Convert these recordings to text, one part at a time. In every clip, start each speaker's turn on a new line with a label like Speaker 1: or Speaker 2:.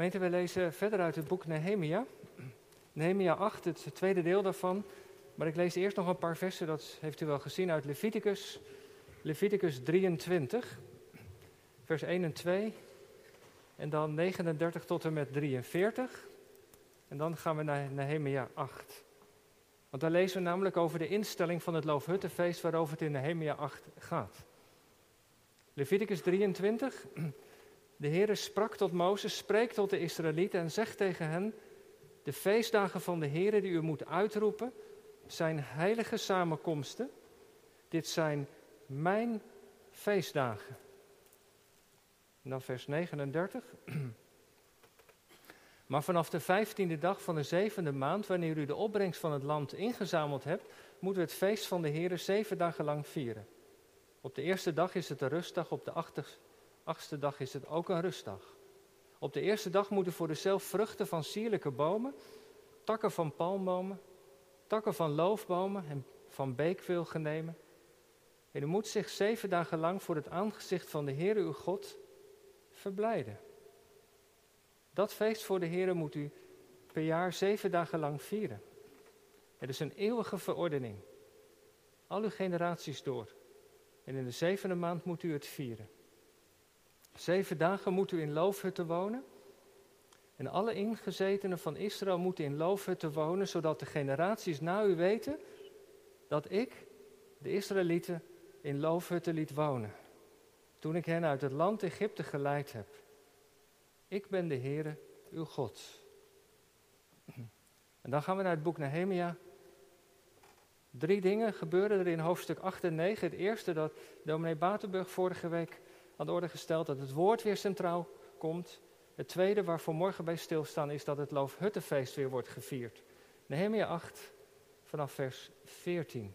Speaker 1: Gemeente, we lezen verder uit het boek Nehemia. Nehemia 8, het tweede deel daarvan. Maar ik lees eerst nog een paar versen, dat heeft u wel gezien, uit Leviticus. Leviticus 23, vers 1 en 2. En dan 39 tot en met 43. En dan gaan we naar Nehemia 8. Want daar lezen we namelijk over de instelling van het Loofhuttenfeest waarover het in Nehemia 8 gaat. Leviticus 23. De Heere sprak tot Mozes, spreek tot de Israëlieten en zegt tegen hen: De feestdagen van de Heere die u moet uitroepen, zijn heilige samenkomsten. Dit zijn mijn feestdagen. En dan vers 39. Maar vanaf de vijftiende dag van de zevende maand, wanneer u de opbrengst van het land ingezameld hebt, moeten we het feest van de Heer zeven dagen lang vieren. Op de eerste dag is het een rustdag, op de achtste dag is het ook een rustdag. Op de eerste dag moeten voor zelf vruchten van sierlijke bomen, takken van palmbomen, takken van loofbomen en van beekweel genemen. En u moet zich zeven dagen lang voor het aangezicht van de Heer uw God verblijden. Dat feest voor de Heer moet u per jaar zeven dagen lang vieren. Het is een eeuwige verordening. Al uw generaties door. En in de zevende maand moet u het vieren. Zeven dagen moet u in loofhutten wonen. En alle ingezetenen van Israël moeten in loofhutten wonen, zodat de generaties na u weten dat ik de Israëlieten in loofhutten liet wonen. Toen ik hen uit het land Egypte geleid heb. Ik ben de Heere, uw God. En dan gaan we naar het boek Nehemia. Drie dingen gebeuren er in hoofdstuk 8 en 9. Het eerste dat dominee Batenburg vorige week aan de orde gesteld, dat het woord weer centraal komt. Het tweede waar we morgen bij stilstaan is dat het Loofhuttenfeest weer wordt gevierd. Nehemia 8 vanaf vers 14.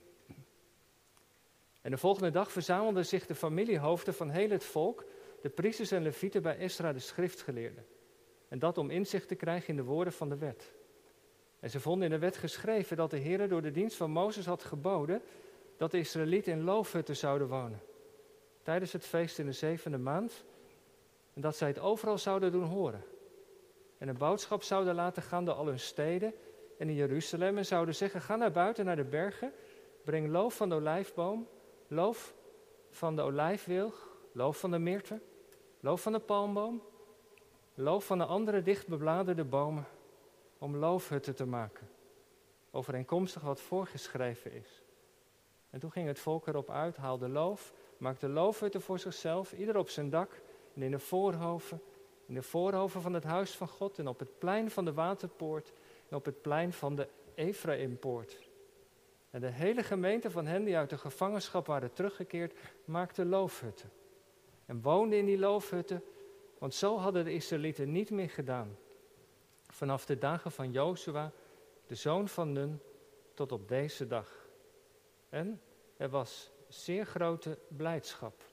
Speaker 1: En de volgende dag verzamelden zich de familiehoofden van heel het volk de priesters en levieten bij Esra de schriftgeleerde. En dat om inzicht te krijgen in de woorden van de wet. En ze vonden in de wet geschreven dat de Heer door de dienst van Mozes had geboden dat de Israëlieten in loofhutten zouden wonen. Tijdens het feest in de zevende maand. En dat zij het overal zouden doen horen. En een boodschap zouden laten gaan door al hun steden en in Jeruzalem. En zouden zeggen, ga naar buiten naar de bergen. Breng loof van de olijfboom, loof van de olijfwilg, loof van de myrte Loof van de palmboom, loof van de andere dichtbebladerde bomen, om loofhutten te maken, overeenkomstig wat voorgeschreven is. En toen ging het volk erop uit, haalde loof, maakte loofhutten voor zichzelf, ieder op zijn dak en in de voorhoven, in de voorhoven van het huis van God en op het plein van de waterpoort en op het plein van de Ephraimpoort. En de hele gemeente van hen die uit de gevangenschap waren teruggekeerd, maakte loofhutten en woonden in die loofhutten, want zo hadden de Israëlieten niet meer gedaan. Vanaf de dagen van Jozua, de zoon van Nun, tot op deze dag. En er was zeer grote blijdschap.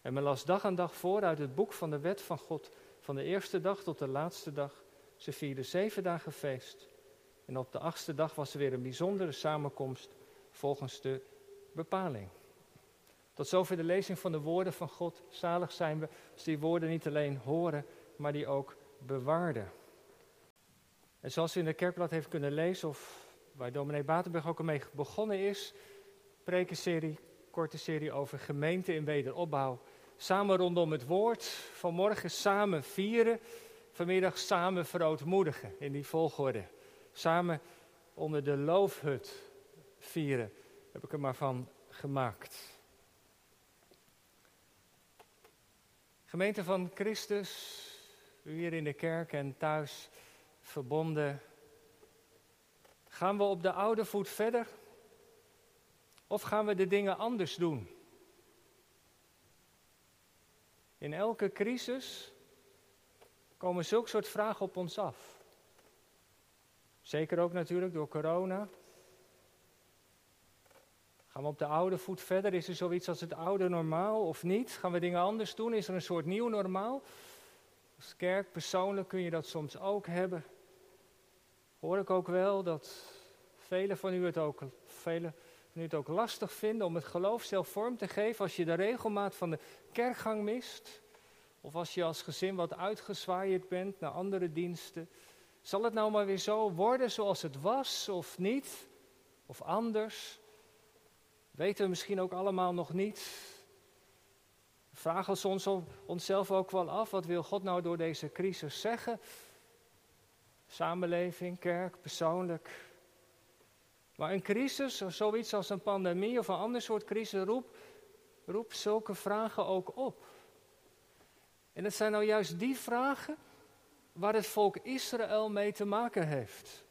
Speaker 1: En men las dag aan dag voor uit het boek van de wet van God, van de eerste dag tot de laatste dag. Ze vierden zeven dagen feest. En op de achtste dag was er weer een bijzondere samenkomst volgens de bepaling. Tot zover de lezing van de woorden van God. Zalig zijn we als die woorden niet alleen horen, maar die ook bewaarden. En zoals u in de kerkblad heeft kunnen lezen, of waar dominee Batenburg ook al mee begonnen is, prekenserie, korte serie over gemeente in wederopbouw. Samen rondom het woord, vanmorgen samen vieren, vanmiddag samen verootmoedigen in die volgorde. Samen onder de loofhut vieren, heb ik er maar van gemaakt. Gemeente van Christus, u hier in de kerk en thuis verbonden. Gaan we op de oude voet verder? Of gaan we de dingen anders doen? In elke crisis komen zulke soort vragen op ons af. Zeker ook natuurlijk door corona. Gaan we op de oude voet verder? Is er zoiets als het oude normaal of niet? Gaan we dingen anders doen? Is er een soort nieuw normaal? Als kerk persoonlijk kun je dat soms ook hebben. Hoor ik ook wel dat velen van u het ook, velen van u het ook lastig vinden om het geloof zelf vorm te geven als je de regelmaat van de kerkgang mist. Of als je als gezin wat uitgezwaaid bent naar andere diensten. Zal het nou maar weer zo worden zoals het was of niet? Of anders? Weten we misschien ook allemaal nog niet. Vragen we ons onszelf ook wel af, wat wil God nou door deze crisis zeggen? Samenleving, kerk, persoonlijk. Maar een crisis, of zoiets als een pandemie of een ander soort crisis, roept roep zulke vragen ook op. En het zijn nou juist die vragen waar het volk Israël mee te maken heeft.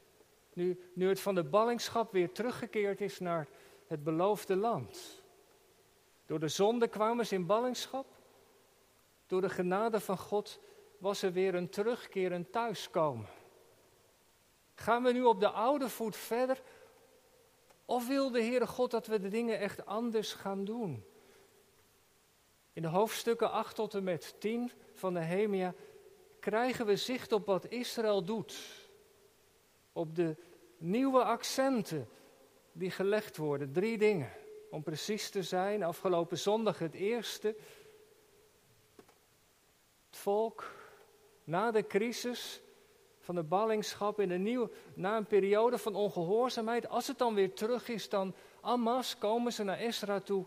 Speaker 1: Nu, nu het van de ballingschap weer teruggekeerd is naar het beloofde land. Door de zonde kwamen ze in ballingschap. Door de genade van God was er weer een terugkeer, een thuiskomen. Gaan we nu op de oude voet verder? Of wil de Heere God dat we de dingen echt anders gaan doen? In de hoofdstukken 8 tot en met 10 van Nehemia krijgen we zicht op wat Israël doet. Op de nieuwe accenten die gelegd worden. Drie dingen. Om precies te zijn, afgelopen zondag het eerste. Het volk na de crisis van de ballingschap in een nieuwe, na een periode van ongehoorzaamheid, als het dan weer terug is, dan Amas komen ze naar Esra toe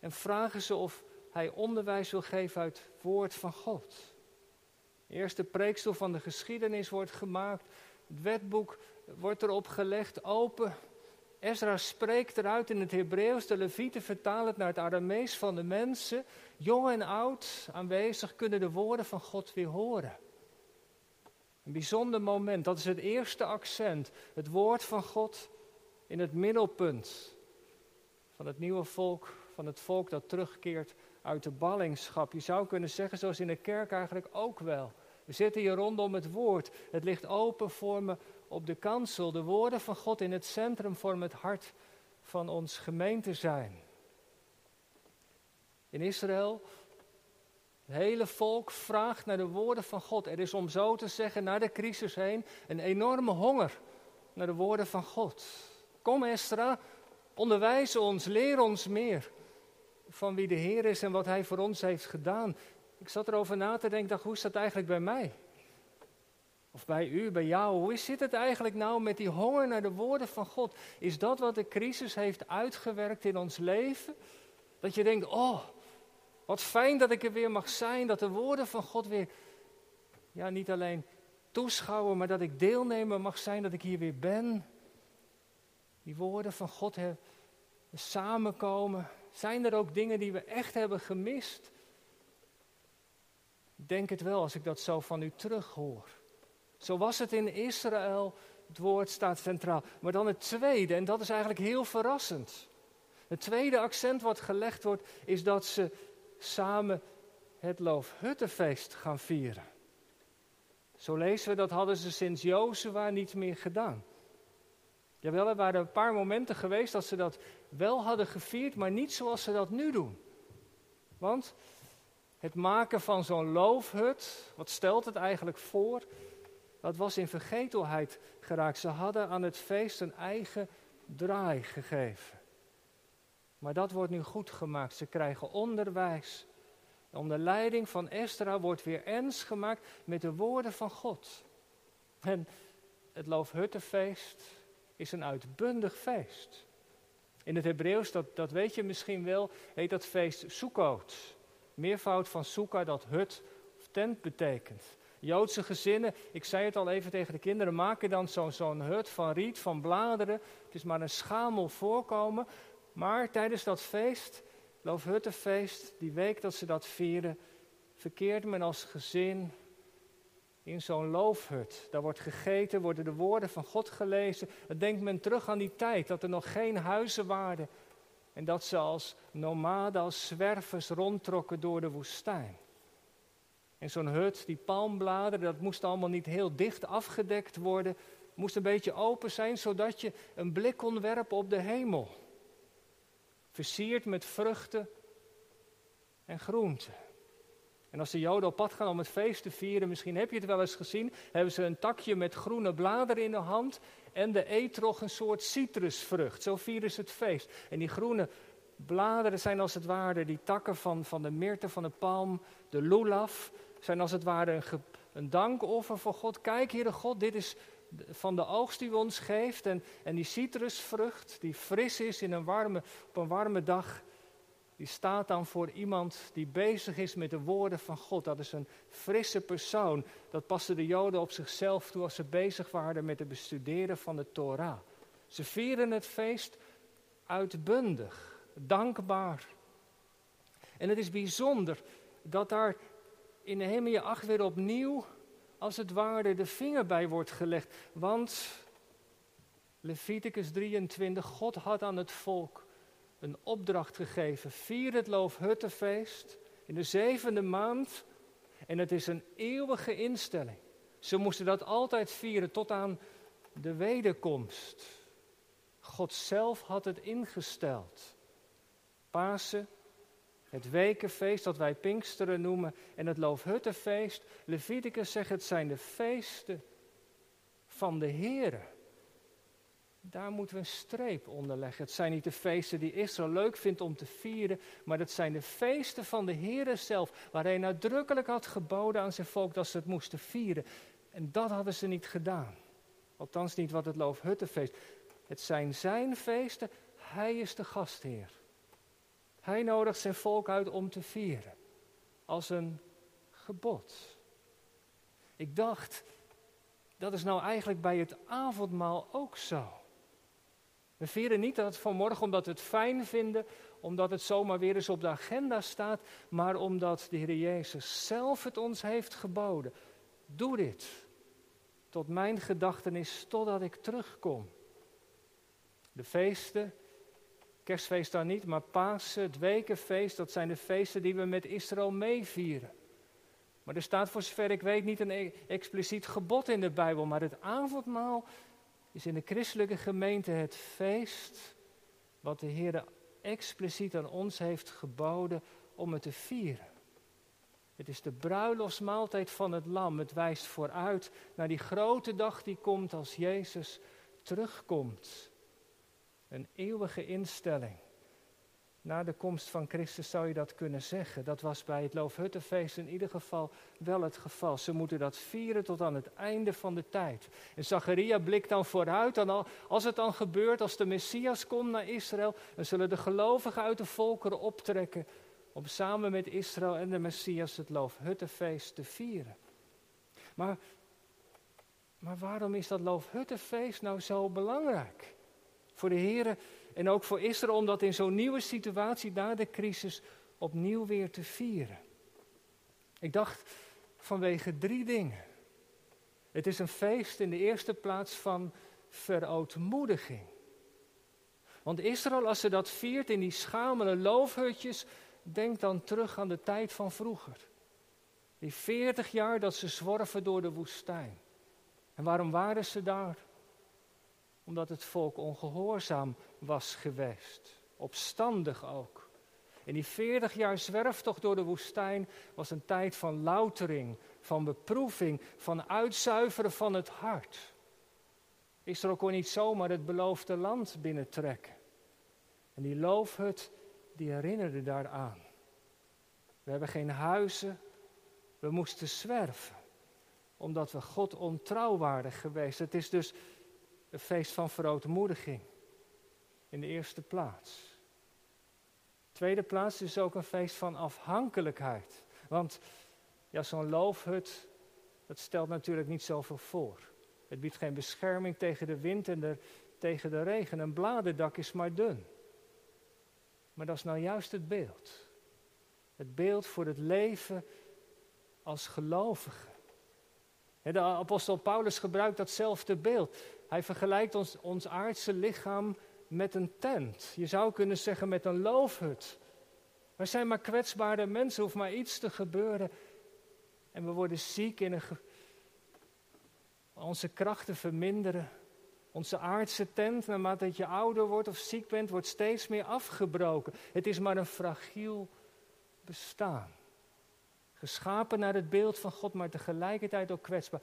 Speaker 1: en vragen ze of hij onderwijs wil geven uit het woord van God. De eerste preekstoel van de geschiedenis wordt gemaakt, het wetboek wordt erop gelegd, open. Ezra spreekt eruit in het Hebreeuws, de Levieten vertalen het naar het Aramees van de mensen. Jong en oud aanwezig kunnen de woorden van God weer horen. Een bijzonder moment, dat is het eerste accent. Het woord van God in het middelpunt van het nieuwe volk, van het volk dat terugkeert uit de ballingschap. Je zou kunnen zeggen, zoals in de kerk eigenlijk ook wel. We zitten hier rondom het woord. Het ligt open voor me op de kansel. De woorden van God in het centrum vormen het hart van ons gemeente zijn. In Israël het hele volk vraagt naar de woorden van God. Er is om zo te zeggen, naar de crisis heen, een enorme honger naar de woorden van God. Kom Estra, onderwijs ons, leer ons meer van wie de Heer is en wat Hij voor ons heeft gedaan. Ik zat erover na te denken, dacht, hoe is dat eigenlijk bij mij? Of bij u, bij jou, hoe zit het eigenlijk nou met die honger naar de woorden van God? Is dat wat de crisis heeft uitgewerkt in ons leven? Dat je denkt, oh, wat fijn dat ik er weer mag zijn, dat de woorden van God weer, ja, niet alleen toeschouwen, maar dat ik deelnemer mag zijn, dat ik hier weer ben. Die woorden van God hebben samenkomen. Zijn er ook dingen die we echt hebben gemist? Ik denk het wel als ik dat zo van u terughoor. Zo was het in Israël, het woord staat centraal. Maar dan het tweede, en dat is eigenlijk heel verrassend. Het tweede accent wat gelegd wordt, is dat ze samen het Loofhuttenfeest gaan vieren. Zo lezen we dat hadden ze sinds Jozua niet meer gedaan. Jawel, er waren een paar momenten geweest dat ze dat wel hadden gevierd, maar niet zoals ze dat nu doen. Want het maken van zo'n loofhut, wat stelt het eigenlijk voor? Dat was in vergetelheid geraakt. Ze hadden aan het feest een eigen draai gegeven. Maar dat wordt nu goed gemaakt. Ze krijgen onderwijs. Onder leiding van Estra wordt weer ernst gemaakt met de woorden van God. En het Loofhuttenfeest is een uitbundig feest. In het Hebreeuws, dat, dat weet je misschien wel, heet dat feest Sukkot. Meervoud van Sukkah, dat hut of tent betekent. Joodse gezinnen, ik zei het al even tegen de kinderen, maken dan zo'n zo'n hut van riet, van bladeren. Het is maar een schamel voorkomen. Maar tijdens dat feest, Loofhuttenfeest, die week dat ze dat vieren, verkeert men als gezin in zo'n loofhut. Daar wordt gegeten, worden de woorden van God gelezen. Dan denkt men terug aan die tijd dat er nog geen huizen waren. En dat ze als nomaden, als zwervers rondtrokken door de woestijn. En zo'n hut, die palmbladeren, dat moest allemaal niet heel dicht afgedekt worden. Moest een beetje open zijn, zodat je een blik kon werpen op de hemel. Versierd met vruchten en groenten. En als de Joden op pad gaan om het feest te vieren, misschien heb je het wel eens gezien, hebben ze een takje met groene bladeren in de hand en de eetrog een soort citrusvrucht. Zo vieren ze het feest. En die groene bladeren zijn als het ware die takken van, van de myrte, van de palm, de lulaf, zijn als het ware een, een dankoffer voor God. Kijk, Heere God, dit is van de oogst die u ons geeft. En, en die citrusvrucht, die fris is in een warme, op een warme dag, die staat dan voor iemand die bezig is met de woorden van God. Dat is een frisse persoon. Dat pasten de Joden op zichzelf toe als ze bezig waren met het bestuderen van de Torah. Ze vieren het feest uitbundig, dankbaar. En het is bijzonder dat daar in Nehemia 8 weer opnieuw, als het ware, de vinger bij wordt gelegd. Want Leviticus 23, God had aan het volk een opdracht gegeven. Vier het Loofhuttenfeest in de zevende maand. En het is een eeuwige instelling. Ze moesten dat altijd vieren tot aan de wederkomst. God zelf had het ingesteld. Pasen, het wekenfeest dat wij Pinksteren noemen en het Loofhuttenfeest. Leviticus zegt het zijn de feesten van de Here. Daar moeten we een streep onder leggen. Het zijn niet de feesten die Israël leuk vindt om te vieren, maar het zijn de feesten van de Here zelf, waar hij nadrukkelijk had geboden aan zijn volk dat ze het moesten vieren. En dat hadden ze niet gedaan. Althans niet wat het Loofhuttenfeest. Het zijn zijn feesten. Hij is de gastheer. Hij nodigt zijn volk uit om te vieren. Als een gebod. Ik dacht, dat is nou eigenlijk bij het avondmaal ook zo. We vieren niet dat vanmorgen omdat we het fijn vinden, omdat het zomaar weer eens op de agenda staat, maar omdat de Heer Jezus zelf het ons heeft geboden. Doe dit tot mijn gedachtenis totdat ik terugkom. De feesten, kerstfeest dan niet, maar Pasen, het wekenfeest, dat zijn de feesten die we met Israël meevieren. Maar er staat voor zover ik weet niet een e- expliciet gebod in de Bijbel, maar het avondmaal is in de christelijke gemeente het feest wat de Heer expliciet aan ons heeft geboden om het te vieren. Het is de bruiloftsmaaltijd van het lam. Het wijst vooruit naar die grote dag die komt als Jezus terugkomt. Een eeuwige instelling. Na de komst van Christus zou je dat kunnen zeggen. Dat was bij het Loofhuttenfeest in ieder geval wel het geval. Ze moeten dat vieren tot aan het einde van de tijd. En Zacharia blikt dan vooruit. En als het dan gebeurt, als de Messias komt naar Israël, dan zullen de gelovigen uit de volkeren optrekken om samen met Israël en de Messias het Loofhuttenfeest te vieren. Maar, maar waarom is dat Loofhuttenfeest nou zo belangrijk? Voor de Heeren en ook voor Israël om dat in zo'n nieuwe situatie na de crisis opnieuw weer te vieren. Ik dacht vanwege drie dingen. Het is een feest in de eerste plaats van verootmoediging. Want Israël, als ze dat viert in die schamele loofhutjes, denkt dan terug aan de tijd van vroeger. Die veertig jaar dat ze zworven door de woestijn. En waarom waren ze daar? Omdat het volk ongehoorzaam was geweest. Opstandig ook. En die veertig jaar zwerftocht door de woestijn was een tijd van loutering, van beproeving, van uitzuiveren van het hart. Israël kon niet zomaar het beloofde land binnentrekken. En die loofhut, die herinnerde daaraan. We hebben geen huizen, we moesten zwerven, omdat we God ontrouw waren geweest. Het is dus een feest van verootmoediging. In de eerste plaats. Tweede plaats is ook een feest van afhankelijkheid. Want ja, zo'n loofhut, dat stelt natuurlijk niet zoveel voor. Het biedt geen bescherming tegen de wind en de, tegen de regen. Een bladerdak is maar dun. Maar dat is nou juist het beeld. Het beeld voor het leven als gelovige. De apostel Paulus gebruikt datzelfde beeld. Hij vergelijkt ons, ons aardse lichaam met een tent. Je zou kunnen zeggen met een loofhut. We zijn maar kwetsbare mensen, hoeft maar iets te gebeuren. En we worden ziek in een. Onze krachten verminderen. Onze aardse tent, naarmate je ouder wordt of ziek bent, wordt steeds meer afgebroken. Het is maar een fragiel bestaan. Geschapen naar het beeld van God, maar tegelijkertijd ook kwetsbaar.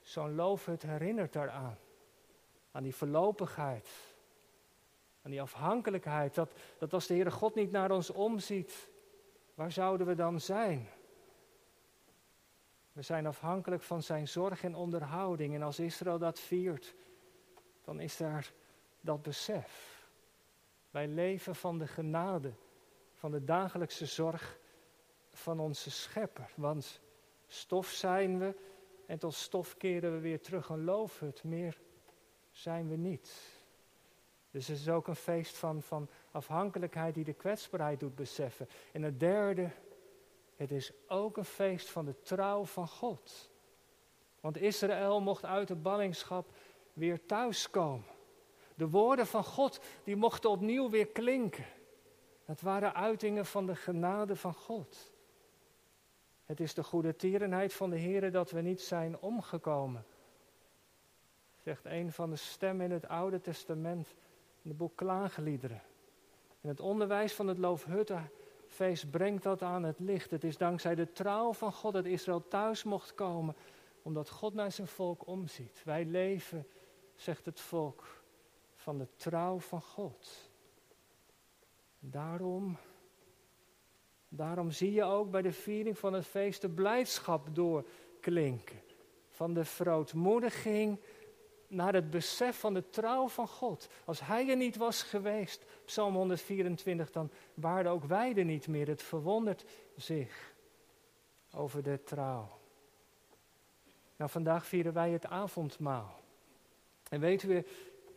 Speaker 1: Zo'n loofhut herinnert daaraan. Aan die verlopigheid. aan die afhankelijkheid. Dat, dat als de Heere God niet naar ons omziet, waar zouden we dan zijn? We zijn afhankelijk van zijn zorg en onderhouding. En als Israël dat viert, dan is daar dat besef. Wij leven van de genade, van de dagelijkse zorg van onze schepper. Want stof zijn we en tot stof keren we weer terug een loofhut. Meer zijn we niet. Dus het is ook een feest van, van afhankelijkheid die de kwetsbaarheid doet beseffen. En het derde, het is ook een feest van de trouw van God. Want Israël mocht uit de ballingschap weer thuiskomen. De woorden van God, die mochten opnieuw weer klinken. Dat waren uitingen van de genade van God. Het is de goede tierenheid van de Heer dat we niet zijn omgekomen. Zegt een van de stemmen in het Oude Testament, in het boek Klaagliederen. In het onderwijs van het Loofhuttenfeest brengt dat aan het licht. Het is dankzij de trouw van God dat Israël thuis mocht komen, omdat God naar zijn volk omziet. Wij leven, zegt het volk, van de trouw van God. Daarom, daarom zie je ook bij de viering van het feest de blijdschap doorklinken. Van de verootmoediging naar het besef van de trouw van God. Als Hij er niet was geweest, Psalm 124, dan waren ook wij er niet meer. Het verwondert zich over de trouw. Nou, vandaag vieren wij het avondmaal. En weten we,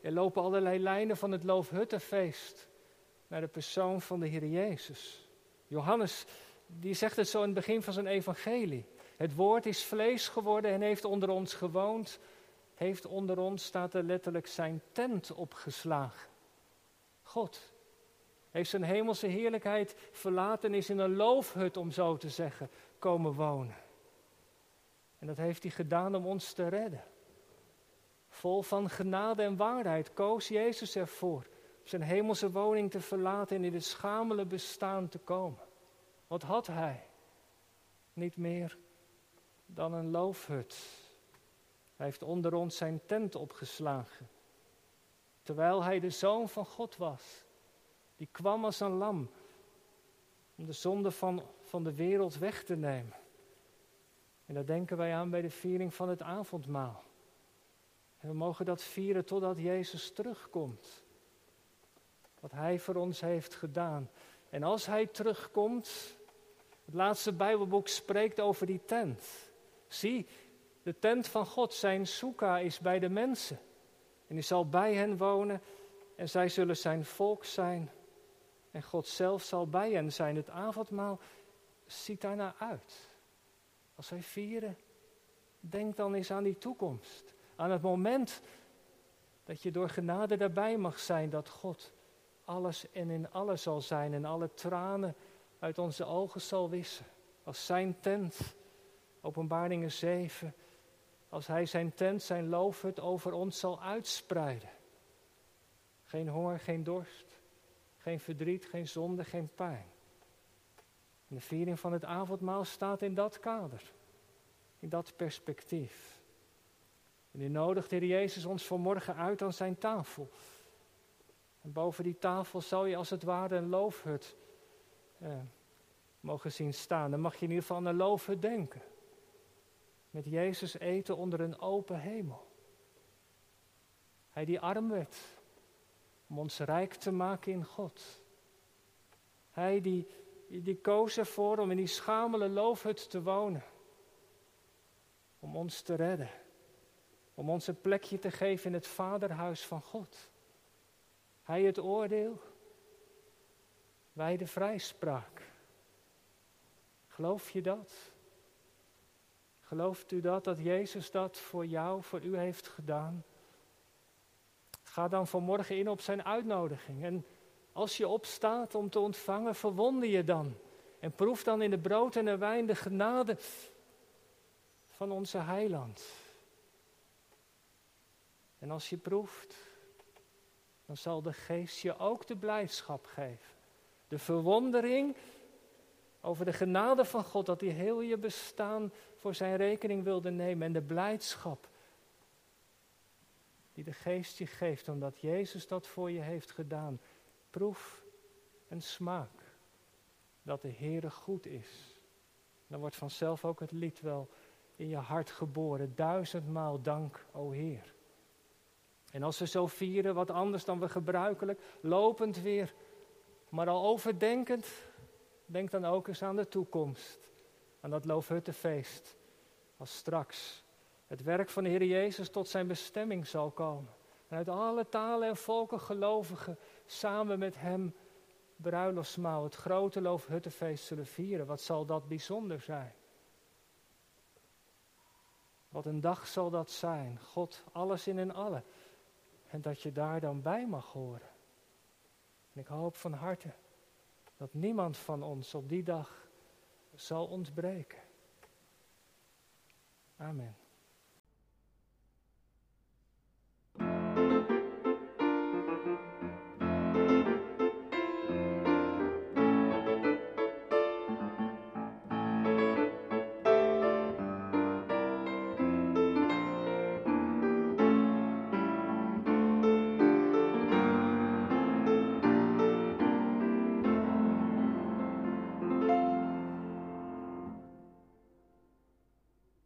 Speaker 1: er lopen allerlei lijnen van het Loofhuttenfeest naar de persoon van de Heer Jezus. Johannes, die zegt het zo in het begin van zijn evangelie. Het woord is vlees geworden en heeft onder ons gewoond. Heeft onder ons, staat er letterlijk, zijn tent opgeslagen. God heeft zijn hemelse heerlijkheid verlaten en is in een loofhut, om zo te zeggen, komen wonen. En dat heeft hij gedaan om ons te redden. Vol van genade en waarheid koos Jezus ervoor zijn hemelse woning te verlaten en in het schamele bestaan te komen. Wat had hij? Niet meer dan een loofhut. Hij heeft onder ons zijn tent opgeslagen. Terwijl hij de zoon van God was. Die kwam als een lam om de zonde van, van de wereld weg te nemen. En daar denken wij aan bij de viering van het avondmaal. En we mogen dat vieren totdat Jezus terugkomt. Wat Hij voor ons heeft gedaan. En als Hij terugkomt, het laatste Bijbelboek spreekt over die tent. Zie, de tent van God, zijn soeka, is bij de mensen. En hij zal bij hen wonen en zij zullen zijn volk zijn. En God zelf zal bij hen zijn. Het avondmaal ziet daarnaar uit. Als wij vieren, denk dan eens aan die toekomst. Aan het moment dat je door genade daarbij mag zijn, dat God alles en in alles zal zijn en alle tranen uit onze ogen zal wissen. Als zijn tent, openbaringen 7, als hij zijn tent, zijn loofhut over ons zal uitspreiden. Geen honger, geen dorst, geen verdriet, geen zonde, geen pijn. En de viering van het avondmaal staat in dat kader, in dat perspectief. En u nodigt Heer Jezus ons vanmorgen uit aan zijn tafel. En boven die tafel zal je als het ware een loofhut eh, mogen zien staan. Dan mag je in ieder geval aan een loofhut denken. Met Jezus eten onder een open hemel. Hij die arm werd om ons rijk te maken in God. Hij die, die koos ervoor om in die schamele loofhut te wonen. Om ons te redden. Om ons een plekje te geven in het vaderhuis van God. Hij het oordeel, wij de vrijspraak. Geloof je dat? Gelooft u dat, dat Jezus dat voor jou, voor u heeft gedaan? Ga dan vanmorgen in op zijn uitnodiging. En als je opstaat om te ontvangen, verwonder je dan. En proef dan in de brood en de wijn de genade van onze heiland. En als je proeft, dan zal de geest je ook de blijdschap geven. De verwondering over de genade van God, dat hij heel je bestaan voor zijn rekening wilde nemen. En de blijdschap die de geest je geeft, omdat Jezus dat voor je heeft gedaan. Proef en smaak dat de Heere goed is. Dan wordt vanzelf ook het lied wel in je hart geboren. Duizendmaal dank, o Heer. En als we zo vieren, wat anders dan we gebruikelijk, lopend weer, maar al overdenkend, denk dan ook eens aan de toekomst. Aan dat Loofhuttenfeest. Als straks het werk van de Heer Jezus tot zijn bestemming zal komen. En uit alle talen en volken gelovigen samen met hem bruiloftsmaal, het grote Loofhuttenfeest zullen vieren. Wat zal dat bijzonder zijn? Wat een dag zal dat zijn. God, alles in en alle. En dat je daar dan bij mag horen. En ik hoop van harte dat niemand van ons op die dag zal ontbreken. Amen.